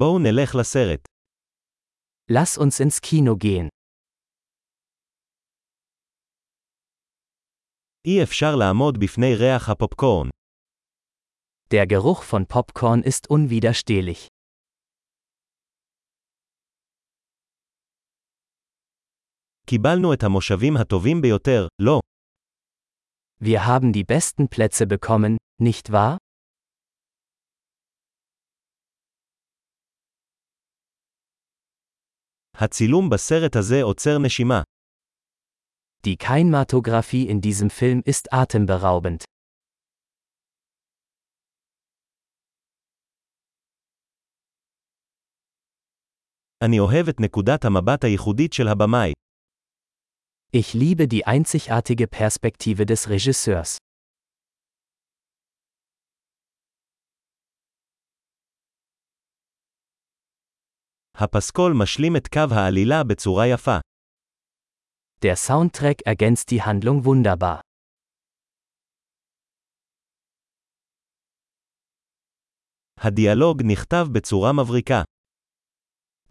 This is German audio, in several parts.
בואו נלך לסרט. Lass uns ins Kino gehen. אי אפשר לעמוד בפני ריח הפופקורן. Der Geruch von Popcorn ist unwiderstehlich. קיבלנו את המושבים הטובים ביותר, לא. Wir haben die besten Plätze bekommen, nicht wahr? הצילום בסרט הזה עוצר נשימה. Die Kinematographie in diesem Film ist atemberaubend. אני אוהב את נקודת המבט הייחודית של הבמאי. Ich liebe die einzigartige Perspektive des Regisseurs. הפסקול משלים את קו העלילה בצורה יפה. Der Soundtrack ergänzt die Handlung wunderbar. הדיאלוג נכתב בצורה מבריקה.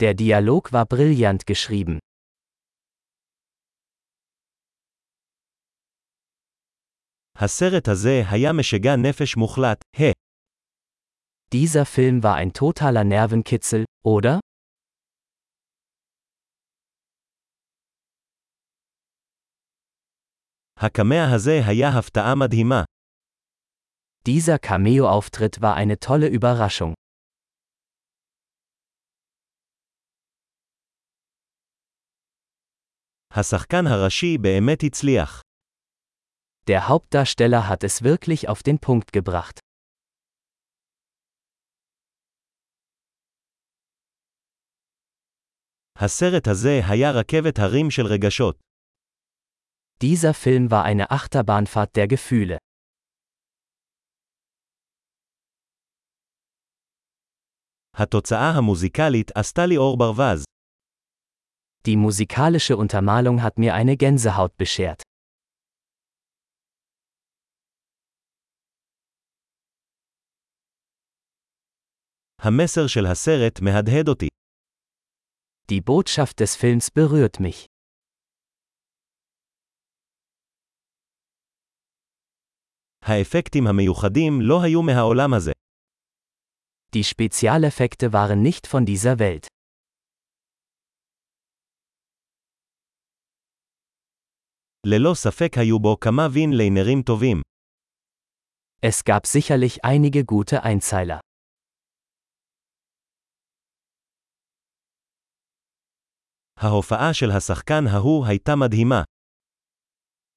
Der Dialog war brillant geschrieben. הסרט הזה היה משגע נפש מוחלט, ה. Dieser Film war ein totaler Nervenkitzel, oder? הקמע הזה היה הפתעה מדהימה. Dieser Cameo-Auftritt war eine tolle Überraschung. השחקן הראשי באמת הצליח. Der Hauptdarsteller hat es wirklich auf den Punkt gebracht. הסרט הזה היה רכבת הרים של רגשות. Dieser Film war eine Achterbahnfahrt der Gefühle. התוצאה המוזיקלית עשתה לי אור ברווז. Die musikalische Untermalung hat mir eine Gänsehaut beschert. המסר של הסרט מהדהד אותי. Die Botschaft des Films berührt mich. האפקטים המיוחדים לא היו מהעולם הזה. Die Spezialeffekte waren nicht von dieser Welt. ללא ספק היו בו כמה וין ליינרים טובים. Es gab sicherlich einige gute Einzeiler. ההופעה של השחקן ההוא הייתה מדהימה.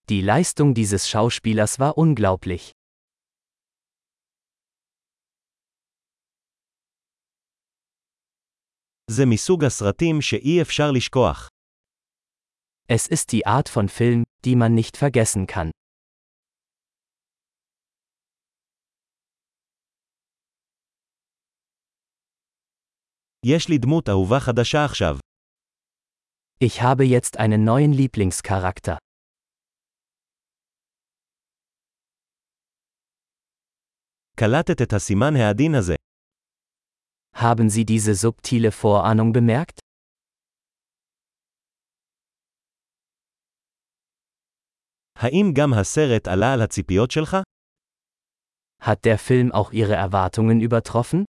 Die Leistung dieses Schauspielers war unglaublich. זה מסוג הסרטים שאי אפשר לשכוח. Es ist die Art von Film, die man nicht vergessen kann. יש לי דמות אהובה חדשה עכשיו. Ich habe jetzt einen neuen Lieblingscharakter. קלטת את הסימן העדין הזה. Haben Sie diese subtile Vorahnung bemerkt? האם גם הסרט עלה על הציפיות שלך? Hat der Film auch Ihre Erwartungen übertroffen?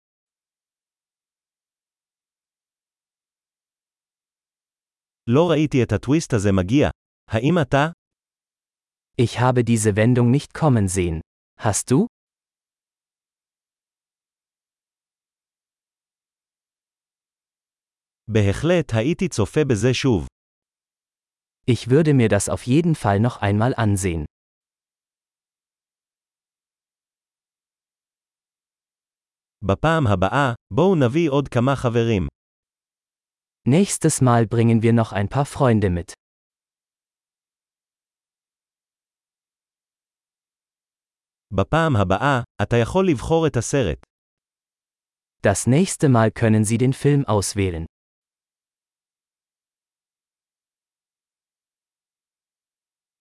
לא ראיתי את הטוויסט הזה מגיע. האם אתה? Ich habe diese Wendung nicht kommen sehen. Hast du? בהחלט הייתי צופה בזה שוב. Ich würde mir das auf jeden Fall noch einmal ansehen. בפעם הבאה, בואו נביא עוד כמה חברים. Nächstes Mal bringen wir noch ein paar Freunde mit. בפעם הבאה, אתה יכול לבחור את הסרט. Das nächste Mal können Sie den Film auswählen.